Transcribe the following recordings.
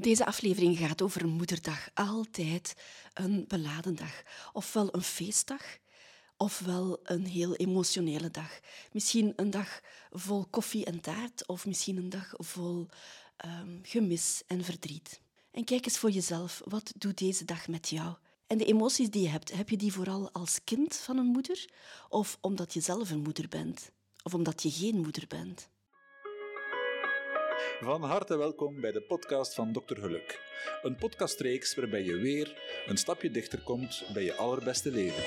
Deze aflevering gaat over moederdag. Altijd een beladen dag. Ofwel een feestdag, ofwel een heel emotionele dag. Misschien een dag vol koffie en taart, of misschien een dag vol um, gemis en verdriet. En kijk eens voor jezelf, wat doet deze dag met jou? En de emoties die je hebt, heb je die vooral als kind van een moeder? Of omdat je zelf een moeder bent? Of omdat je geen moeder bent? Van harte welkom bij de podcast van Dr. Geluk. Een podcastreeks waarbij je weer een stapje dichter komt bij je allerbeste leven.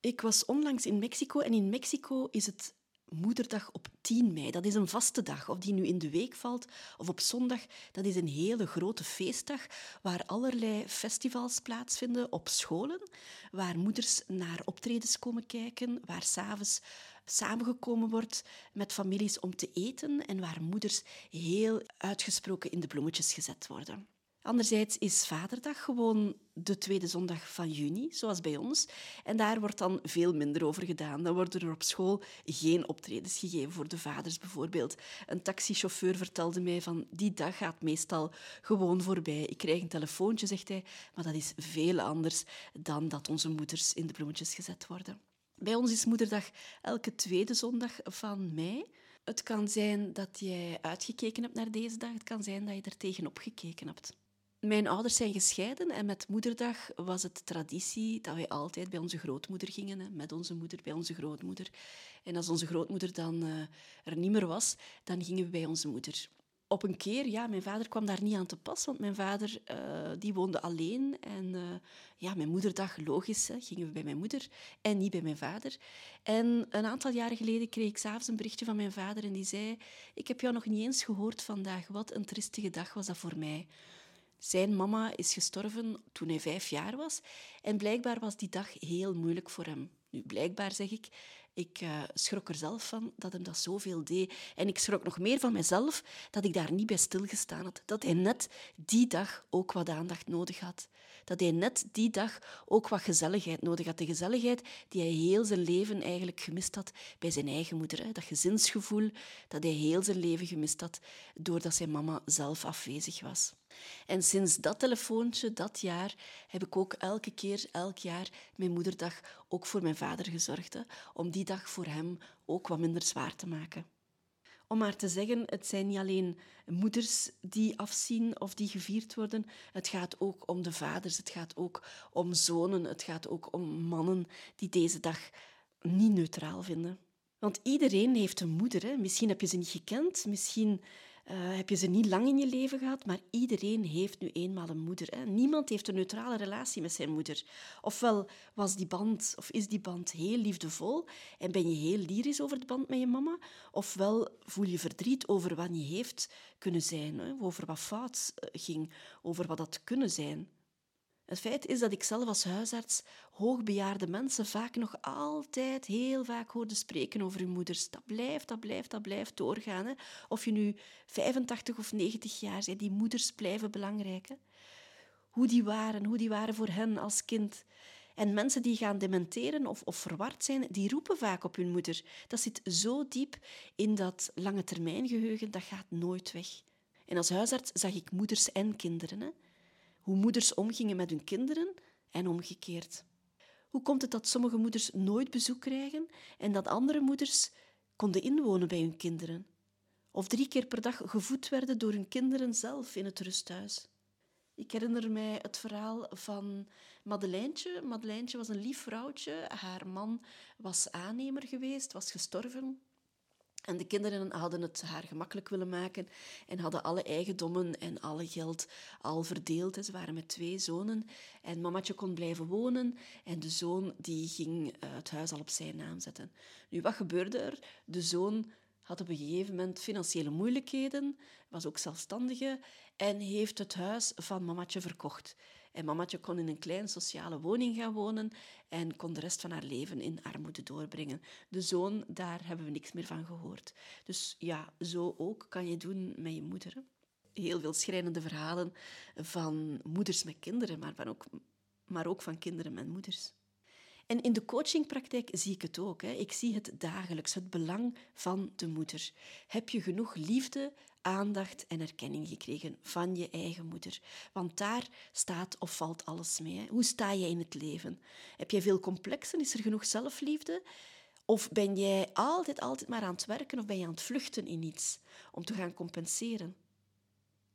Ik was onlangs in Mexico en in Mexico is het Moederdag op 10 mei. Dat is een vaste dag. Of die nu in de week valt of op zondag, dat is een hele grote feestdag waar allerlei festivals plaatsvinden op scholen, waar moeders naar optredens komen kijken, waar s'avonds samengekomen wordt met families om te eten en waar moeders heel uitgesproken in de bloemetjes gezet worden. Anderzijds is Vaderdag gewoon de tweede zondag van juni, zoals bij ons. En daar wordt dan veel minder over gedaan. Dan worden er op school geen optredens gegeven voor de vaders bijvoorbeeld. Een taxichauffeur vertelde mij van die dag gaat meestal gewoon voorbij. Ik krijg een telefoontje, zegt hij, maar dat is veel anders dan dat onze moeders in de bloemetjes gezet worden. Bij ons is Moederdag elke tweede zondag van mei. Het kan zijn dat jij uitgekeken hebt naar deze dag. Het kan zijn dat je er tegenop gekeken hebt. Mijn ouders zijn gescheiden en met moederdag was het traditie dat wij altijd bij onze grootmoeder gingen, hè, met onze moeder bij onze grootmoeder. En als onze grootmoeder dan uh, er niet meer was, dan gingen we bij onze moeder. Op een keer, ja, mijn vader kwam daar niet aan te pas, want mijn vader uh, die woonde alleen. En uh, ja, mijn moederdag, logisch, hè, gingen we bij mijn moeder en niet bij mijn vader. En een aantal jaren geleden kreeg ik s'avonds een berichtje van mijn vader en die zei ik heb jou nog niet eens gehoord vandaag, wat een tristige dag was dat voor mij. Zijn mama is gestorven toen hij vijf jaar was en blijkbaar was die dag heel moeilijk voor hem. Nu, blijkbaar zeg ik, ik uh, schrok er zelf van dat hem dat zoveel deed. En ik schrok nog meer van mezelf dat ik daar niet bij stilgestaan had. Dat hij net die dag ook wat aandacht nodig had. Dat hij net die dag ook wat gezelligheid nodig had. De gezelligheid die hij heel zijn leven eigenlijk gemist had bij zijn eigen moeder. Dat gezinsgevoel dat hij heel zijn leven gemist had doordat zijn mama zelf afwezig was. En sinds dat telefoontje, dat jaar, heb ik ook elke keer, elk jaar, mijn moederdag ook voor mijn vader gezorgd. Hè, om die dag voor hem ook wat minder zwaar te maken. Om maar te zeggen, het zijn niet alleen moeders die afzien of die gevierd worden. Het gaat ook om de vaders, het gaat ook om zonen, het gaat ook om mannen die deze dag niet neutraal vinden. Want iedereen heeft een moeder. Misschien heb je ze niet gekend, misschien uh, heb je ze niet lang in je leven gehad, maar iedereen heeft nu eenmaal een moeder. Hè. Niemand heeft een neutrale relatie met zijn moeder. Ofwel was die band, of is die band heel liefdevol en ben je heel lyrisch over de band met je mama, ofwel voel je verdriet over wat niet heeft kunnen zijn, hè. over wat fout eh, ging, over wat dat kunnen zijn. Het feit is dat ik zelf als huisarts hoogbejaarde mensen vaak nog altijd heel vaak hoorde spreken over hun moeders. Dat blijft, dat blijft, dat blijft doorgaan. Hè. Of je nu 85 of 90 jaar bent, die moeders blijven belangrijk. Hè. Hoe die waren, hoe die waren voor hen als kind. En mensen die gaan dementeren of, of verward zijn, die roepen vaak op hun moeder. Dat zit zo diep in dat lange termijn geheugen, dat gaat nooit weg. En als huisarts zag ik moeders en kinderen. Hè hoe moeders omgingen met hun kinderen en omgekeerd. Hoe komt het dat sommige moeders nooit bezoek krijgen en dat andere moeders konden inwonen bij hun kinderen? Of drie keer per dag gevoed werden door hun kinderen zelf in het rusthuis? Ik herinner mij het verhaal van Madeleintje. Madeleintje was een lief vrouwtje. Haar man was aannemer geweest, was gestorven. En de kinderen hadden het haar gemakkelijk willen maken en hadden alle eigendommen en alle geld al verdeeld. Ze waren met twee zonen en mamatje kon blijven wonen en de zoon die ging eh, het huis al op zijn naam zetten. Nu, wat gebeurde er? De zoon had op een gegeven moment financiële moeilijkheden, was ook zelfstandige en heeft het huis van mamatje verkocht. En mamatje kon in een kleine sociale woning gaan wonen en kon de rest van haar leven in armoede doorbrengen. De zoon, daar hebben we niks meer van gehoord. Dus ja, zo ook kan je doen met je moeder. Heel veel schrijnende verhalen van moeders met kinderen, maar, van ook, maar ook van kinderen met moeders. En in de coachingpraktijk zie ik het ook. Hè. Ik zie het dagelijks, het belang van de moeder. Heb je genoeg liefde, aandacht en erkenning gekregen van je eigen moeder? Want daar staat of valt alles mee. Hoe sta je in het leven? Heb jij veel complexen? Is er genoeg zelfliefde? Of ben jij altijd, altijd maar aan het werken of ben je aan het vluchten in iets om te gaan compenseren?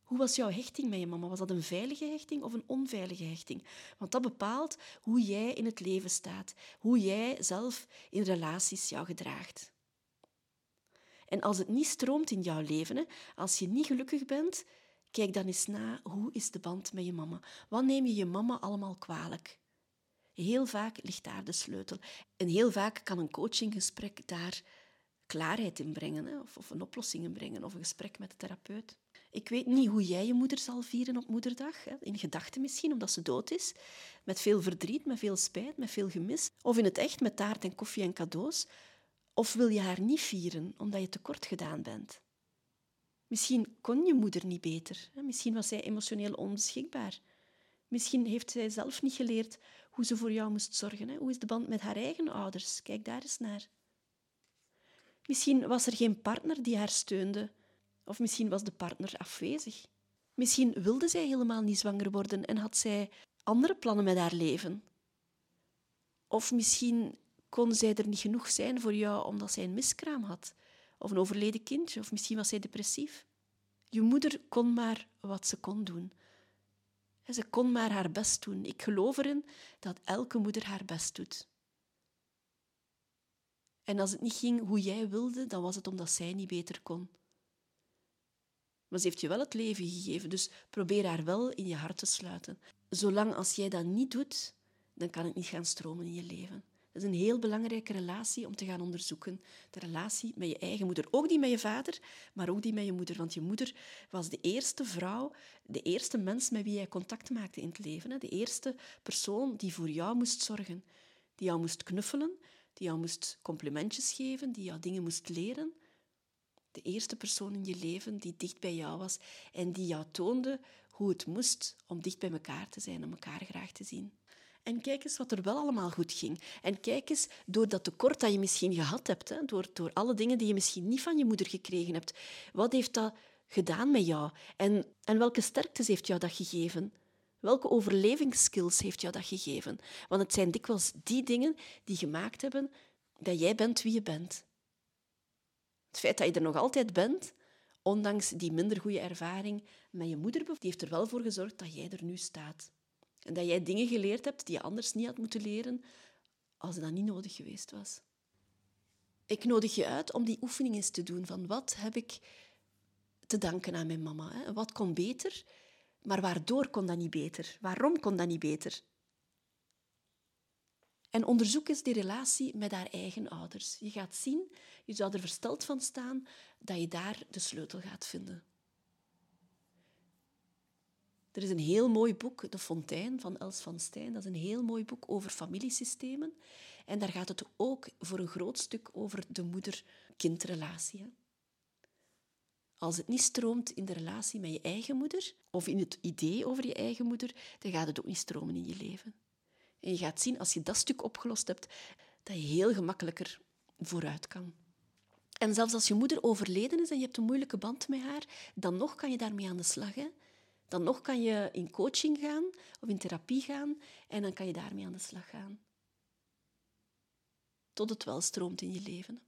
Hoe was jouw hechting met je mama? Was dat een veilige hechting of een onveilige hechting? Want dat bepaalt hoe jij in het leven staat, hoe jij zelf in relaties jou gedraagt. En als het niet stroomt in jouw leven, als je niet gelukkig bent, kijk dan eens na hoe is de band met je mama. Wat neem je je mama allemaal kwalijk? Heel vaak ligt daar de sleutel. En heel vaak kan een coachinggesprek daar klaarheid in brengen, of, of een oplossing in brengen, of een gesprek met de therapeut. Ik weet niet hoe jij je moeder zal vieren op moederdag. In gedachten misschien, omdat ze dood is. Met veel verdriet, met veel spijt, met veel gemis. Of in het echt met taart en koffie en cadeaus. Of wil je haar niet vieren, omdat je tekort gedaan bent? Misschien kon je moeder niet beter. Misschien was zij emotioneel onbeschikbaar. Misschien heeft zij zelf niet geleerd hoe ze voor jou moest zorgen. Hoe is de band met haar eigen ouders? Kijk daar eens naar. Misschien was er geen partner die haar steunde of misschien was de partner afwezig. Misschien wilde zij helemaal niet zwanger worden en had zij andere plannen met haar leven. Of misschien kon zij er niet genoeg zijn voor jou omdat zij een miskraam had, of een overleden kindje, of misschien was zij depressief. Je moeder kon maar wat ze kon doen. ze kon maar haar best doen. Ik geloof erin dat elke moeder haar best doet. En als het niet ging hoe jij wilde, dan was het omdat zij niet beter kon. Maar ze heeft je wel het leven gegeven, dus probeer haar wel in je hart te sluiten. Zolang als jij dat niet doet, dan kan het niet gaan stromen in je leven. Dat is een heel belangrijke relatie om te gaan onderzoeken. De relatie met je eigen moeder. Ook die met je vader, maar ook die met je moeder. Want je moeder was de eerste vrouw, de eerste mens met wie jij contact maakte in het leven. De eerste persoon die voor jou moest zorgen. Die jou moest knuffelen, die jou moest complimentjes geven, die jou dingen moest leren de eerste persoon in je leven die dicht bij jou was en die jou toonde hoe het moest om dicht bij elkaar te zijn, om elkaar graag te zien. En kijk eens wat er wel allemaal goed ging. En kijk eens door dat tekort dat je misschien gehad hebt, hè, door, door alle dingen die je misschien niet van je moeder gekregen hebt, wat heeft dat gedaan met jou? En, en welke sterktes heeft jou dat gegeven? Welke overlevingsskills heeft jou dat gegeven? Want het zijn dikwijls die dingen die gemaakt hebben dat jij bent wie je bent. Het feit dat je er nog altijd bent, ondanks die minder goede ervaring met je moeder, die heeft er wel voor gezorgd dat jij er nu staat. En dat jij dingen geleerd hebt die je anders niet had moeten leren als dat niet nodig geweest was. Ik nodig je uit om die oefening eens te doen van wat heb ik te danken aan mijn mama? Hè? Wat kon beter, maar waardoor kon dat niet beter? Waarom kon dat niet beter? En onderzoek eens die relatie met haar eigen ouders. Je gaat zien, je zou er versteld van staan, dat je daar de sleutel gaat vinden. Er is een heel mooi boek, De Fontein van Els van Stijn. Dat is een heel mooi boek over familiesystemen. En daar gaat het ook voor een groot stuk over de moeder-kindrelatie. Als het niet stroomt in de relatie met je eigen moeder, of in het idee over je eigen moeder, dan gaat het ook niet stromen in je leven. En je gaat zien, als je dat stuk opgelost hebt, dat je heel gemakkelijker vooruit kan. En zelfs als je moeder overleden is en je hebt een moeilijke band met haar, dan nog kan je daarmee aan de slag. Dan nog kan je in coaching gaan of in therapie gaan en dan kan je daarmee aan de slag gaan. Tot het wel stroomt in je leven.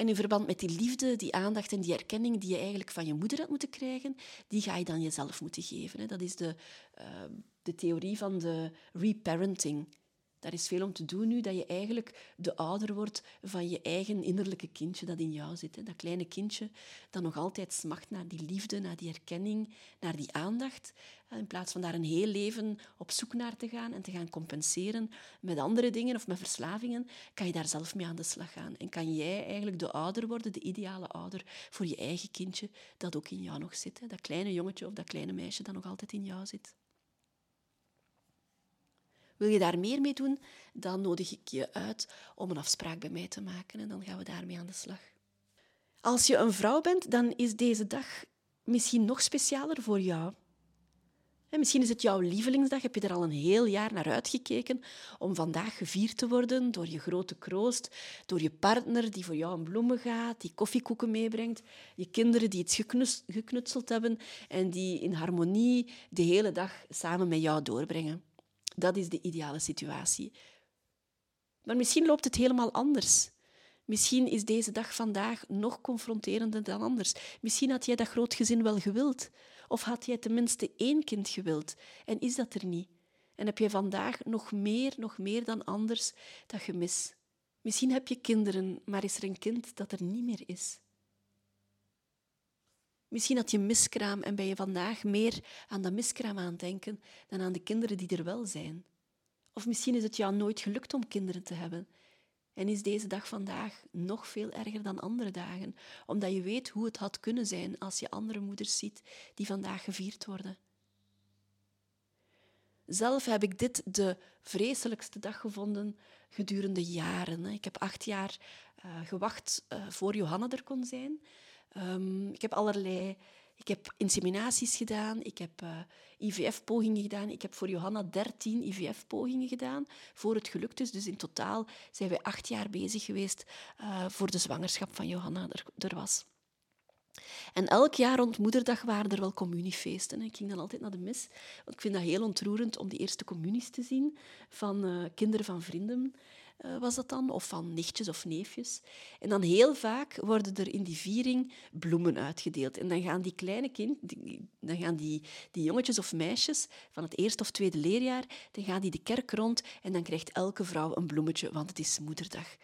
En in verband met die liefde, die aandacht en die erkenning die je eigenlijk van je moeder had moeten krijgen, die ga je dan jezelf moeten geven. Dat is de, uh, de theorie van de reparenting. Daar is veel om te doen nu, dat je eigenlijk de ouder wordt van je eigen innerlijke kindje dat in jou zit. Hè. Dat kleine kindje dat nog altijd smacht naar die liefde, naar die erkenning, naar die aandacht. In plaats van daar een heel leven op zoek naar te gaan en te gaan compenseren met andere dingen of met verslavingen, kan je daar zelf mee aan de slag gaan. En kan jij eigenlijk de ouder worden, de ideale ouder voor je eigen kindje dat ook in jou nog zit. Hè. Dat kleine jongetje of dat kleine meisje dat nog altijd in jou zit. Wil je daar meer mee doen, dan nodig ik je uit om een afspraak bij mij te maken en dan gaan we daarmee aan de slag. Als je een vrouw bent, dan is deze dag misschien nog specialer voor jou. misschien is het jouw lievelingsdag, heb je er al een heel jaar naar uitgekeken om vandaag gevierd te worden door je grote kroost, door je partner die voor jou een bloemen gaat, die koffiekoeken meebrengt, je kinderen die iets geknutseld hebben en die in harmonie de hele dag samen met jou doorbrengen. Dat is de ideale situatie. Maar misschien loopt het helemaal anders. Misschien is deze dag vandaag nog confronterender dan anders. Misschien had jij dat groot gezin wel gewild. Of had jij tenminste één kind gewild en is dat er niet? En heb je vandaag nog meer, nog meer dan anders dat gemis? Misschien heb je kinderen, maar is er een kind dat er niet meer is? Misschien had je miskraam en ben je vandaag meer aan dat miskraam aan het denken dan aan de kinderen die er wel zijn. Of misschien is het jou nooit gelukt om kinderen te hebben en is deze dag vandaag nog veel erger dan andere dagen, omdat je weet hoe het had kunnen zijn als je andere moeders ziet die vandaag gevierd worden. Zelf heb ik dit de vreselijkste dag gevonden gedurende jaren. Ik heb acht jaar uh, gewacht uh, voor Johanna er kon zijn. Um, ik heb allerlei ik heb inseminaties gedaan, ik heb uh, IVF-pogingen gedaan. Ik heb voor Johanna 13 IVF-pogingen gedaan voor het gelukt is. Dus in totaal zijn wij acht jaar bezig geweest uh, voor de zwangerschap van Johanna er, er was. En elk jaar rond Moederdag waren er wel communiefeesten. Ik ging dan altijd naar de mis. Want ik vind dat heel ontroerend om die eerste communies te zien van uh, kinderen van vrienden. Eh, was dat dan, of van nichtjes of neefjes. En dan heel vaak worden er in die viering bloemen uitgedeeld. En dan gaan die kleine kind, dan gaan die, die jongetjes of meisjes van het eerste of tweede leerjaar, dan gaan die de kerk rond en dan krijgt elke vrouw een bloemetje, want het is moederdag.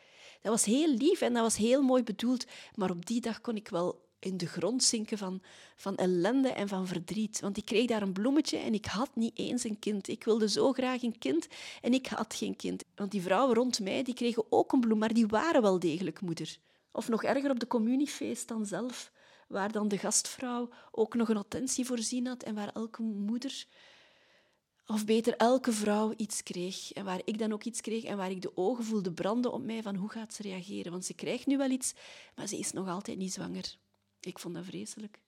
Dat was heel lief en dat was heel mooi bedoeld, maar op die dag kon ik wel in de grond zinken van, van ellende en van verdriet. Want ik kreeg daar een bloemetje en ik had niet eens een kind. Ik wilde zo graag een kind en ik had geen kind. Want die vrouwen rond mij die kregen ook een bloem, maar die waren wel degelijk moeder. Of nog erger op de communiefeest dan zelf, waar dan de gastvrouw ook nog een attentie voorzien had en waar elke moeder, of beter elke vrouw, iets kreeg. En waar ik dan ook iets kreeg en waar ik de ogen voelde branden op mij van hoe gaat ze reageren. Want ze krijgt nu wel iets, maar ze is nog altijd niet zwanger. Ik vond dat vreselijk.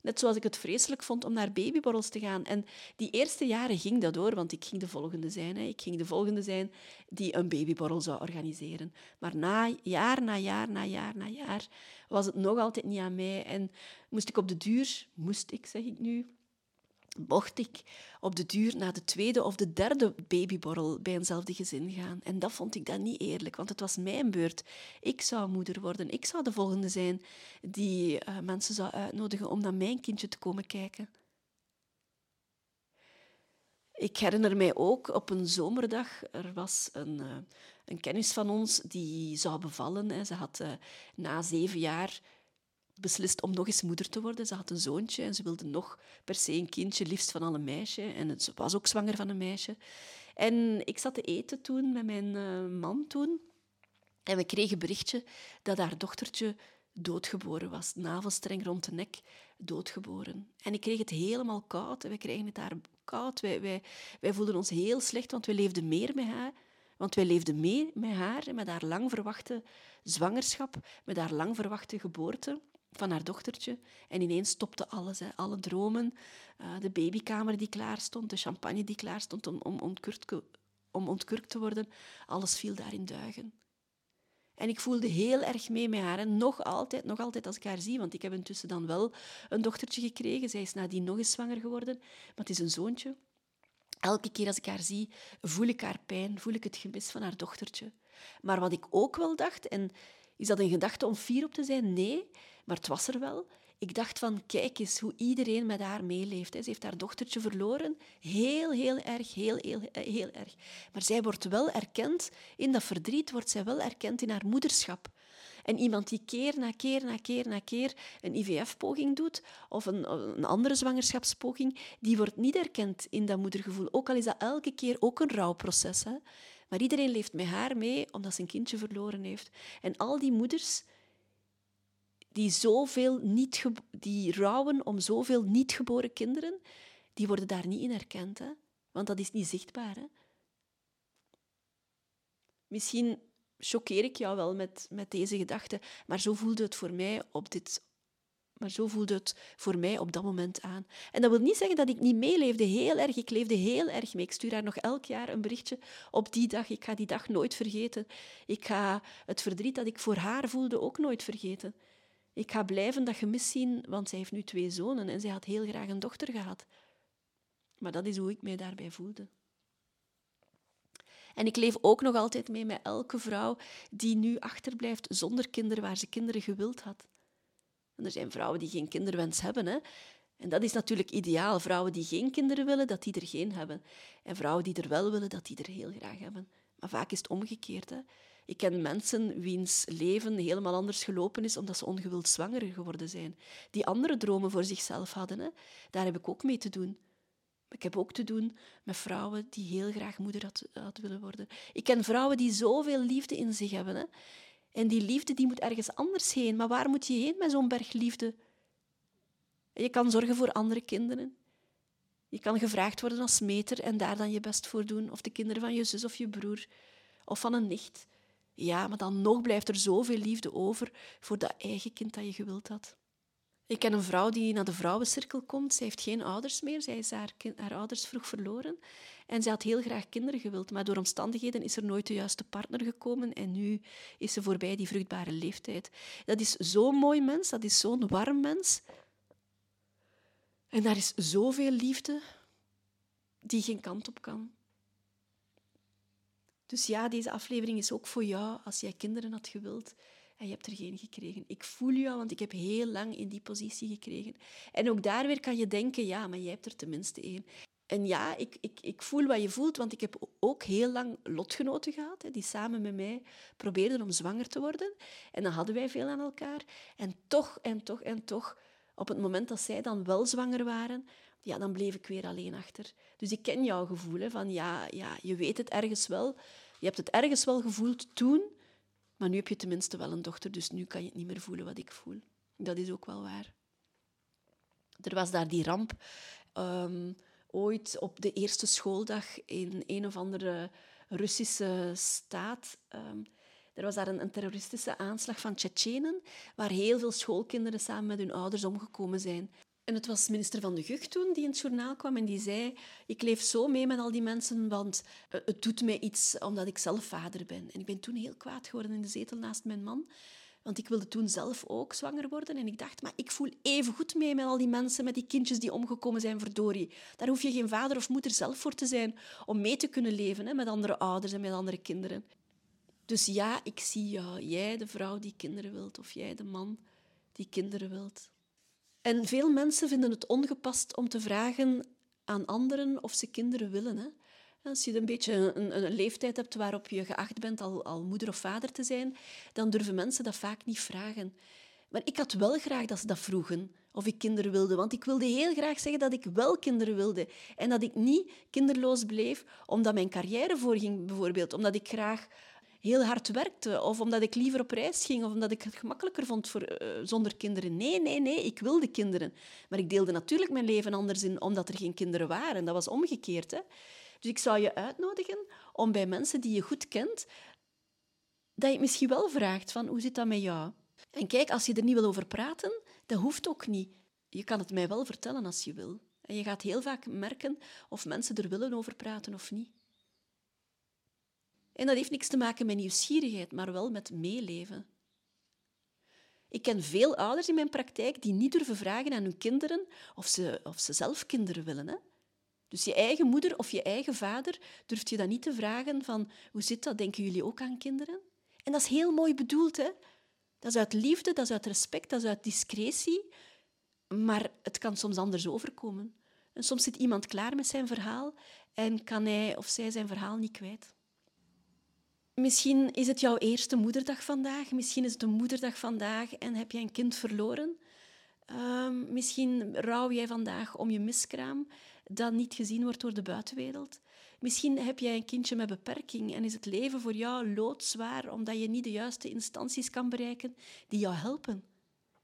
Net zoals ik het vreselijk vond om naar babyborrels te gaan. En die eerste jaren ging dat door, want ik ging de volgende zijn. Hè. Ik ging de volgende zijn die een babyborrel zou organiseren. Maar na jaar na jaar na jaar na jaar was het nog altijd niet aan mij. En moest ik op de duur, moest ik, zeg ik nu, mocht ik op de duur naar de tweede of de derde babyborrel bij eenzelfde gezin gaan. En dat vond ik dan niet eerlijk, want het was mijn beurt. Ik zou moeder worden. Ik zou de volgende zijn die uh, mensen zou uitnodigen om naar mijn kindje te komen kijken. Ik herinner mij ook op een zomerdag, er was een, uh, een kennis van ons die zou bevallen. Hè. Ze had uh, na zeven jaar beslist om nog eens moeder te worden. Ze had een zoontje en ze wilde nog per se een kindje, liefst van al een meisje. En ze was ook zwanger van een meisje. En ik zat te eten toen met mijn uh, man toen. En we kregen een berichtje dat haar dochtertje doodgeboren was. Navelstreng rond de nek, doodgeboren. En ik kreeg het helemaal koud. Wij kregen het daar koud. Wij, wij, wij voelden ons heel slecht, want we leefden meer met haar. Want wij leefden mee met haar, met haar lang verwachte zwangerschap, met haar lang verwachte geboorte van haar dochtertje. En ineens stopte alles, hè. alle dromen, uh, de babykamer die klaar stond, de champagne die klaar stond om, om, ontkurkt, om ontkurkt te worden. Alles viel daar in duigen. En ik voelde heel erg mee met haar. En nog altijd, nog altijd als ik haar zie, want ik heb intussen dan wel een dochtertje gekregen. Zij is nadien nog eens zwanger geworden, maar het is een zoontje. Elke keer als ik haar zie, voel ik haar pijn, voel ik het gemis van haar dochtertje. Maar wat ik ook wel dacht, en is dat een gedachte om fier op te zijn? Nee, maar het was er wel. Ik dacht van, kijk eens hoe iedereen met haar meeleeft. Ze heeft haar dochtertje verloren. Heel, heel erg, heel, heel, heel erg. Maar zij wordt wel erkend, in dat verdriet wordt zij wel erkend in haar moederschap. En iemand die keer na keer na keer na keer een IVF-poging doet, of een, een, andere zwangerschapspoging, die wordt niet erkend in dat moedergevoel. Ook al is dat elke keer ook een rouwproces. Hè? Maar iedereen leeft met haar mee omdat ze een kindje verloren heeft. En al die moeders die, zoveel niet die rouwen om zoveel niet geboren kinderen, die worden daar niet in herkend. Hè? Want dat is niet zichtbaar. Hè? Misschien choqueer ik jou wel met, met deze gedachte, maar zo voelde het voor mij op dit Maar zo voelde het voor mij op dat moment aan. En dat wil niet zeggen dat ik niet meeleefde. Heel erg. Ik leefde heel erg mee. Ik stuur haar nog elk jaar een berichtje op die dag. Ik ga die dag nooit vergeten. Ik ga het verdriet dat ik voor haar voelde ook nooit vergeten. Ik ga blijven dat gemis zien, want zij heeft nu twee zonen en zij had heel graag een dochter gehad. Maar dat is hoe ik mij daarbij voelde. En ik leef ook nog altijd mee met elke vrouw die nu achterblijft zonder kinderen waar ze kinderen gewild had. En er zijn vrouwen die geen kinderwens hebben. Hè? En dat is natuurlijk ideaal. Vrouwen die geen kinderen willen, dat die er geen hebben. En vrouwen die er wel willen, dat die er heel graag hebben. Maar vaak is het omgekeerd. Hè? Ik ken mensen wiens leven helemaal anders gelopen is omdat ze ongewild zwanger geworden zijn. Die andere dromen voor zichzelf hadden. Hè? Daar heb ik ook mee te doen. Ik heb ook te doen met vrouwen die heel graag moeder had, willen worden. Ik ken vrouwen die zoveel liefde in zich hebben. Hè? En die liefde die moet ergens anders heen. Maar waar moet je heen met zo'n berg liefde? Je kan zorgen voor andere kinderen. Je kan gevraagd worden als meter en daar dan je best voor doen. Of de kinderen van je zus of je broer. Of van een nicht. Ja, maar dan nog blijft er zoveel liefde over voor dat eigen kind dat je gewild had. Ik ken een vrouw die naar de vrouwencirkel komt. Zij heeft geen ouders meer. Zij is haar, haar ouders vroeg verloren. En ze had heel graag kinderen gewild, maar door omstandigheden is er nooit de juiste partner gekomen en nu is ze voorbij die vruchtbare leeftijd. Dat is zo'n mooi mens, dat is zo'n warm mens. En daar is zoveel liefde die geen kant op kan. Dus ja, deze aflevering is ook voor jou als jij kinderen had gewild en je hebt er geen gekregen. Ik voel jou, want ik heb heel lang in die positie gekregen. En ook daar weer kan je denken, ja, maar jij hebt er tenminste één. En ja, ik, ik, ik voel wat je voelt, want ik heb ook heel lang lotgenoten gehad, die samen met mij probeerden om zwanger te worden. En dan hadden wij veel aan elkaar. En toch, en toch, en toch, op het moment dat zij dan wel zwanger waren, ja, dan bleef ik weer alleen achter. Dus ik ken jouw gevoel hè, van, ja, ja, je weet het ergens wel. Je hebt het ergens wel gevoeld toen, maar nu heb je tenminste wel een dochter, dus nu kan je het niet meer voelen wat ik voel. Dat is ook wel waar. Er was daar die ramp. Um, ooit op de eerste schooldag in een of andere Russische staat. Um, er was daar een, een, terroristische aanslag van Tsjetsjenen, waar heel veel schoolkinderen samen met hun ouders omgekomen zijn. En het was minister Van de Gucht toen die in het journaal kwam en die zei ik leef zo mee met al die mensen, want het doet mij iets omdat ik zelf vader ben. En ik ben toen heel kwaad geworden in de zetel naast mijn man. Want ik wilde toen zelf ook zwanger worden. En ik dacht, maar ik voel even goed mee met al die mensen, met die kindjes die omgekomen zijn, verdorie. Daar hoef je geen vader of moeder zelf voor te zijn om mee te kunnen leven hè, met andere ouders en met andere kinderen. Dus ja, ik zie jou. Jij, de vrouw die kinderen wilt, of jij, de man die kinderen wilt. En veel mensen vinden het ongepast om te vragen aan anderen of ze kinderen willen. Hè. Als je een beetje een, een, leeftijd hebt waarop je geacht bent al, al moeder of vader te zijn, dan durven mensen dat vaak niet vragen. Maar ik had wel graag dat ze dat vroegen, of ik kinderen wilde. Want ik wilde heel graag zeggen dat ik wel kinderen wilde. En dat ik niet kinderloos bleef omdat mijn carrière voorging, bijvoorbeeld. Omdat ik graag heel hard werkte, of omdat ik liever op reis ging, of omdat ik het gemakkelijker vond voor, uh, zonder kinderen. Nee, nee, nee, ik wilde kinderen. Maar ik deelde natuurlijk mijn leven anders in, omdat er geen kinderen waren. Dat was omgekeerd. Hè? Dus ik zou je uitnodigen om bij mensen die je goed kent, dat je misschien wel vraagt van hoe zit dat met jou? En kijk, als je er niet wil over praten, dat hoeft ook niet. Je kan het mij wel vertellen als je wil. En je gaat heel vaak merken of mensen er willen over praten of niet. En dat heeft niks te maken met nieuwsgierigheid, maar wel met meeleven. Ik ken veel ouders in mijn praktijk die niet durven vragen aan hun kinderen of ze, of ze zelf kinderen willen. Hè? Dus je eigen moeder of je eigen vader durft je dan niet te vragen van hoe zit dat, denken jullie ook aan kinderen? En dat is heel mooi bedoeld. Hè? Dat is uit liefde, dat is uit respect, dat is uit discretie. Maar het kan soms anders overkomen. En soms zit iemand klaar met zijn verhaal en kan hij of zij zijn verhaal niet kwijt. Misschien is het jouw eerste moederdag vandaag, misschien is het een moederdag vandaag en heb jij een kind verloren. Um, misschien rouw jij vandaag om je miskraam dat niet gezien wordt door de buitenwereld. Misschien heb jij een kindje met beperking en is het leven voor jou loodzwaar omdat je niet de juiste instanties kan bereiken die jou helpen,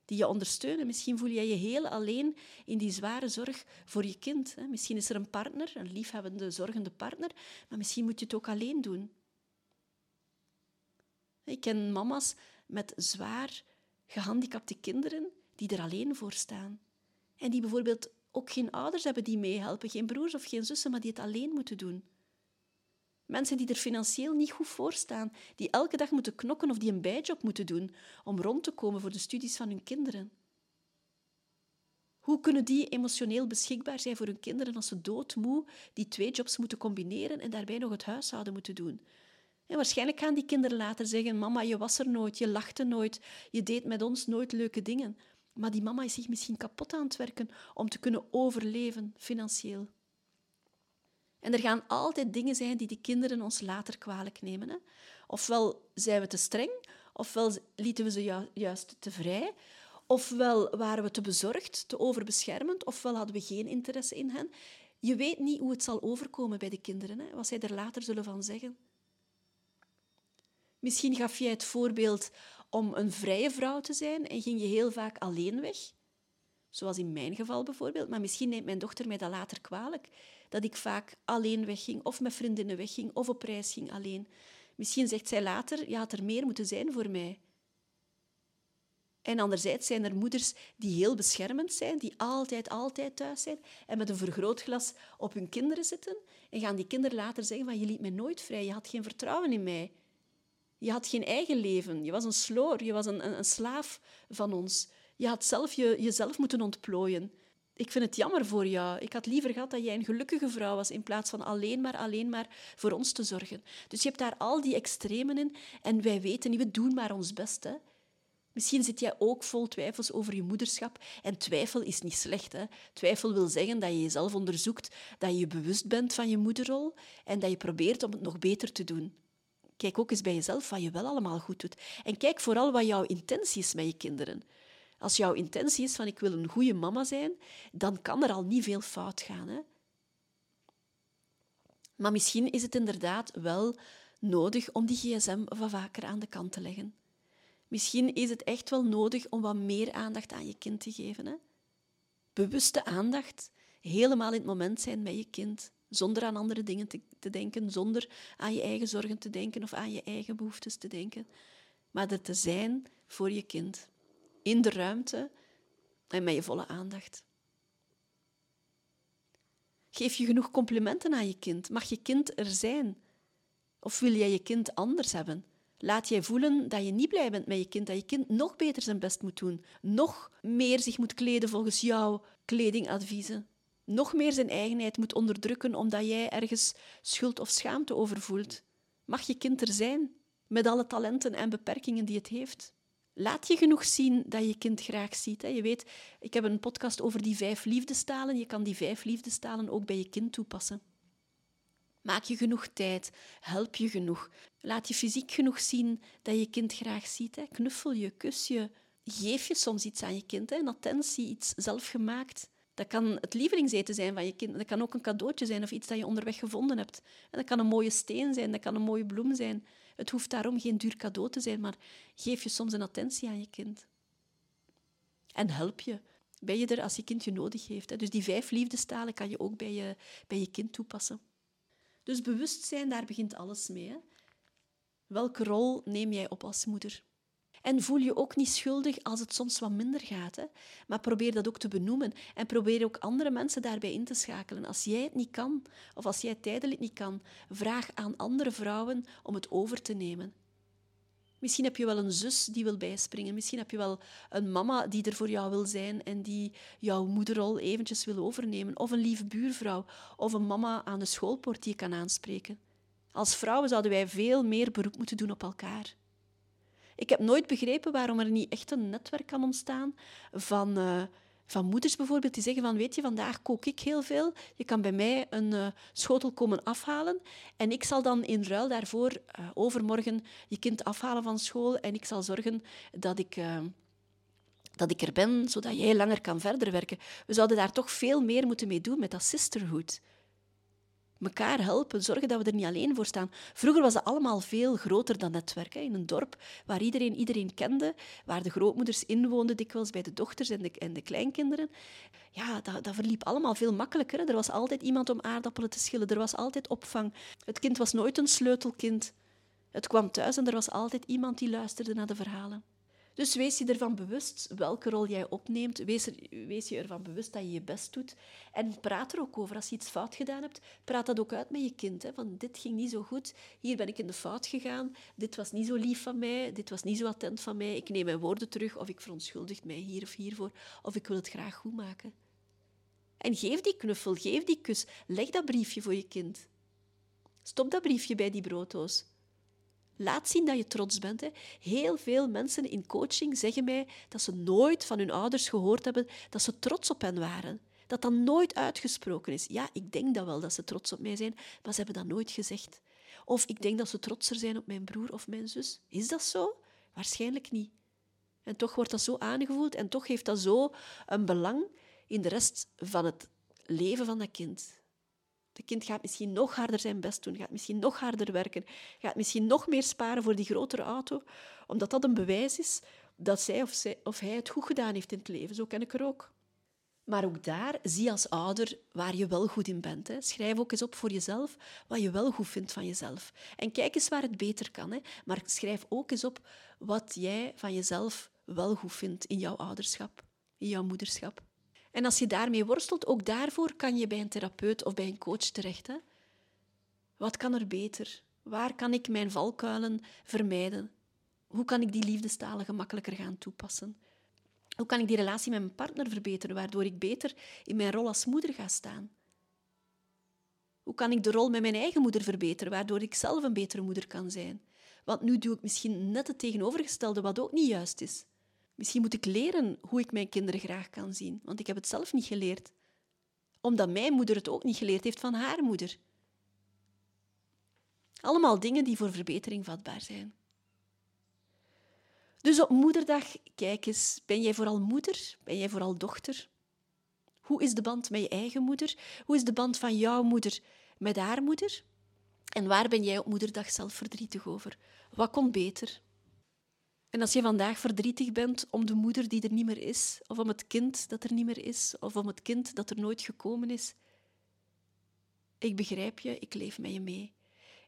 die je ondersteunen. Misschien voel jij je heel alleen in die zware zorg voor je kind. Misschien is er een partner, een liefhebbende, zorgende partner, maar misschien moet je het ook alleen doen. Ik ken mama's met zwaar gehandicapte kinderen die er alleen voor staan. En die bijvoorbeeld ook geen ouders hebben die meehelpen, geen broers of geen zussen, maar die het alleen moeten doen. Mensen die er financieel niet goed voor staan, die elke dag moeten knokken of die een bijjob moeten doen om rond te komen voor de studies van hun kinderen. Hoe kunnen die emotioneel beschikbaar zijn voor hun kinderen als ze doodmoe die twee jobs moeten combineren en daarbij nog het huishouden moeten doen? En waarschijnlijk gaan die kinderen later zeggen: Mama, je was er nooit, je lachte nooit, je deed met ons nooit leuke dingen. Maar die mama is zich misschien kapot aan het werken om te kunnen overleven financieel. En er gaan altijd dingen zijn die de kinderen ons later kwalijk nemen. Hè? Ofwel zijn we te streng, ofwel lieten we ze juist te vrij, ofwel waren we te bezorgd, te overbeschermend, ofwel hadden we geen interesse in hen. Je weet niet hoe het zal overkomen bij de kinderen, hè? wat zij er later zullen van zeggen. Misschien gaf jij het voorbeeld om een vrije vrouw te zijn en ging je heel vaak alleen weg. Zoals in mijn geval bijvoorbeeld. Maar misschien neemt mijn dochter mij dat later kwalijk. Dat ik vaak alleen wegging, of met vriendinnen wegging, of op reis ging alleen. Misschien zegt zij later, je had er meer moeten zijn voor mij. En anderzijds zijn er moeders die heel beschermend zijn, die altijd, altijd thuis zijn en met een vergrootglas op hun kinderen zitten. En gaan die kinderen later zeggen van, je liet mij nooit vrij, je had geen vertrouwen in mij. Je had geen eigen leven. Je was een sloor, je was een, een, een slaaf van ons. Je had zelf je, jezelf moeten ontplooien. Ik vind het jammer voor jou. Ik had liever gehad dat jij een gelukkige vrouw was in plaats van alleen maar, alleen maar voor ons te zorgen. Dus je hebt daar al die extremen in en wij weten niet, we doen maar ons best. Hè. Misschien zit jij ook vol twijfels over je moederschap. En twijfel is niet slecht. Hè? Twijfel wil zeggen dat je jezelf onderzoekt, dat je je bewust bent van je moederrol en dat je probeert om het nog beter te doen. Kijk ook eens bij jezelf wat je wel allemaal goed doet. En kijk vooral wat jouw intentie is met je kinderen. Als jouw intentie is van ik wil een goede mama zijn, dan kan er al niet veel fout gaan. Hè? Maar misschien is het inderdaad wel nodig om die gsm wat vaker aan de kant te leggen. Misschien is het echt wel nodig om wat meer aandacht aan je kind te geven. Hè? Bewuste aandacht, helemaal in het moment zijn met je kind zonder aan andere dingen te, denken, zonder aan je eigen zorgen te denken of aan je eigen behoeftes te denken, maar er te zijn voor je kind, in de ruimte en met je volle aandacht. Geef je genoeg complimenten aan je kind? Mag je kind er zijn? Of wil jij je kind anders hebben? Laat jij voelen dat je niet blij bent met je kind, dat je kind nog beter zijn best moet doen, nog meer zich moet kleden volgens jouw kledingadviezen, nog meer zijn eigenheid moet onderdrukken omdat jij ergens schuld of schaamte over voelt. Mag je kind er zijn, met alle talenten en beperkingen die het heeft? Laat je genoeg zien dat je kind graag ziet. Je weet, ik heb een podcast over die vijf liefdestalen. Je kan die vijf liefdestalen ook bij je kind toepassen. Maak je genoeg tijd, help je genoeg. Laat je fysiek genoeg zien dat je kind graag ziet. Knuffel je, kus je. Geef je soms iets aan je kind, een attentie, iets zelfgemaakt. Dat kan het lievelingseten zijn van je kind. Dat kan ook een cadeautje zijn of iets dat je onderweg gevonden hebt. En dat kan een mooie steen zijn, dat kan een mooie bloem zijn. Het hoeft daarom geen duur cadeau te zijn, maar geef je soms een attentie aan je kind. En help je. Ben je er als je kind je nodig heeft. Dus die vijf liefdestalen kan je ook bij je, bij je kind toepassen. Dus bewustzijn, daar begint alles mee. Welke rol neem jij op als moeder? En voel je ook niet schuldig als het soms wat minder gaat. Hè? Maar probeer dat ook te benoemen. En probeer ook andere mensen daarbij in te schakelen. Als jij het niet kan, of als jij tijdelijk niet kan, vraag aan andere vrouwen om het over te nemen. Misschien heb je wel een zus die wil bijspringen. Misschien heb je wel een mama die er voor jou wil zijn en die jouw moederrol eventjes wil overnemen. Of een lieve buurvrouw. Of een mama aan de schoolpoort die je kan aanspreken. Als vrouwen zouden wij veel meer beroep moeten doen op elkaar. Ik heb nooit begrepen waarom er niet echt een netwerk kan ontstaan van, uh, van moeders bijvoorbeeld die zeggen van weet je, vandaag kook ik heel veel. Je kan bij mij een uh, schotel komen afhalen en ik zal dan in ruil daarvoor uh, overmorgen je kind afhalen van school en ik zal zorgen dat ik dat ik er ben, zodat jij langer kan verder werken. We zouden daar toch veel meer moeten mee doen met dat sisterhood elkaar helpen, zorgen dat we er niet alleen voor staan. Vroeger was het allemaal veel groter dan netwerk. In een dorp waar iedereen iedereen kende, waar de grootmoeders inwoonden, dikwijls bij de dochters en de, en de kleinkinderen. Ja, dat, dat verliep allemaal veel makkelijker. Er was altijd iemand om aardappelen te schillen, er was altijd opvang. Het kind was nooit een sleutelkind. Het kwam thuis en er was altijd iemand die luisterde naar de verhalen. Dus wees je ervan bewust welke rol jij opneemt. Wees, wees je ervan bewust dat je je best doet. En praat er ook over. Als je iets fout gedaan hebt, praat dat ook uit met je kind. Hè. Van, dit ging niet zo goed. Hier ben ik in de fout gegaan. Dit was niet zo lief van mij. Dit was niet zo attent van mij. Ik neem mijn woorden terug. Of ik verontschuldig mij hier of hiervoor. Of ik wil het graag goed maken. En geef die knuffel, geef die kus. Leg dat briefje voor je kind. Stop dat briefje bij die brooddoos. Laat zien dat je trots bent. Hè. Heel veel mensen in coaching zeggen mij dat ze nooit van hun ouders gehoord hebben dat ze trots op hen waren. Dat dat nooit uitgesproken is. Ja, ik denk dat wel dat ze trots op mij zijn, maar ze hebben dat nooit gezegd. Of ik denk dat ze trotser zijn op mijn broer of mijn zus. Is dat zo? Waarschijnlijk niet. En toch wordt dat zo aangevoeld en toch heeft dat zo een belang in de rest van het leven van dat kind. De kind gaat misschien nog harder zijn best doen, gaat misschien nog harder werken, gaat misschien nog meer sparen voor die grotere auto, omdat dat een bewijs is dat zij of, zij of hij het goed gedaan heeft in het leven. Zo ken ik er ook. Maar ook daar zie als ouder waar je wel goed in bent. Hè. Schrijf ook eens op voor jezelf wat je wel goed vindt van jezelf. En kijk eens waar het beter kan. Hè. Maar schrijf ook eens op wat jij van jezelf wel goed vindt in jouw ouderschap, in jouw moederschap. En als je daarmee worstelt, ook daarvoor kan je bij een therapeut of bij een coach terecht. Hè? Wat kan er beter? Waar kan ik mijn valkuilen vermijden? Hoe kan ik die liefdestalen gemakkelijker gaan toepassen? Hoe kan ik die relatie met mijn partner verbeteren, waardoor ik beter in mijn rol als moeder ga staan? Hoe kan ik de rol met mijn eigen moeder verbeteren, waardoor ik zelf een betere moeder kan zijn? Want nu doe ik misschien net het tegenovergestelde, wat ook niet juist is. Misschien moet ik leren hoe ik mijn kinderen graag kan zien, want ik heb het zelf niet geleerd. Omdat mijn moeder het ook niet geleerd heeft van haar moeder. Allemaal dingen die voor verbetering vatbaar zijn. Dus op moederdag, kijk eens, ben jij vooral moeder? Ben jij vooral dochter? Hoe is de band met je eigen moeder? Hoe is de band van jouw moeder met haar moeder? En waar ben jij op moederdag zelf verdrietig over? Wat kon beter? En als je vandaag verdrietig bent om de moeder die er niet meer is, of om het kind dat er niet meer is, of om het kind dat er nooit gekomen is, ik begrijp je, ik leef met je mee.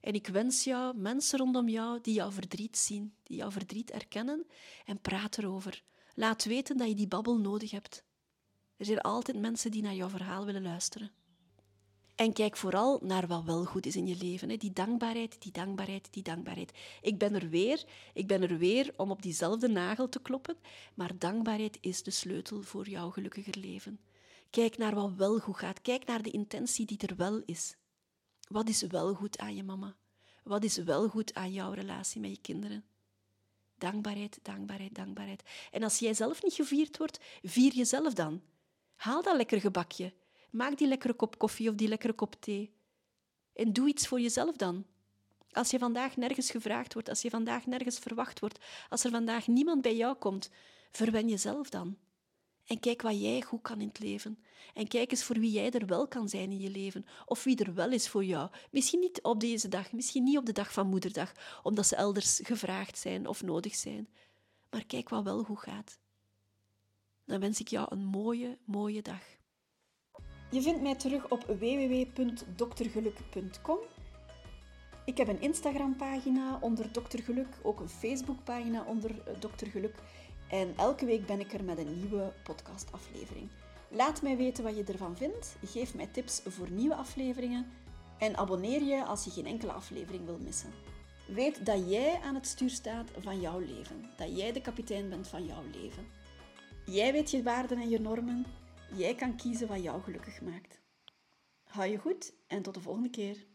En ik wens jou mensen rondom jou die jouw verdriet zien, die jouw verdriet erkennen en praat erover. Laat weten dat je die babbel nodig hebt. Er zijn altijd mensen die naar jouw verhaal willen luisteren. En kijk vooral naar wat wel goed is in je leven. Die dankbaarheid, die dankbaarheid, die dankbaarheid. Ik ben er weer, ik ben er weer om op diezelfde nagel te kloppen, maar dankbaarheid is de sleutel voor jouw gelukkiger leven. Kijk naar wat wel goed gaat. Kijk naar de intentie die er wel is. Wat is wel goed aan je mama? Wat is wel goed aan jouw relatie met je kinderen? Dankbaarheid, dankbaarheid, dankbaarheid. En als jij zelf niet gevierd wordt, vier jezelf dan. Haal dat lekker gebakje. Maak die lekkere kop koffie of die lekkere kop thee. En doe iets voor jezelf dan. Als je vandaag nergens gevraagd wordt, als je vandaag nergens verwacht wordt, als er vandaag niemand bij jou komt, verwen jezelf dan. En kijk wat jij goed kan in het leven. En kijk eens voor wie jij er wel kan zijn in je leven. Of wie er wel is voor jou. Misschien niet op deze dag, misschien niet op de dag van moederdag, omdat ze elders gevraagd zijn of nodig zijn. Maar kijk wat wel goed gaat. Dan wens ik jou een mooie, mooie dag. Je vindt mij terug op www.doktergeluk.com. Ik heb een Instagram-pagina onder Dokter Geluk, ook een Facebook-pagina onder eh, Dokter Geluk. En elke week ben ik er met een nieuwe podcastaflevering. Laat mij weten wat je ervan vindt. Geef mij tips voor nieuwe afleveringen. En abonneer je als je geen enkele aflevering wil missen. Weet dat jij aan het stuur staat van jouw leven. Dat jij de kapitein bent van jouw leven. Jij weet je waarden en je normen. Jij kan kiezen wat jou gelukkig maakt. Hou je goed en tot de volgende keer.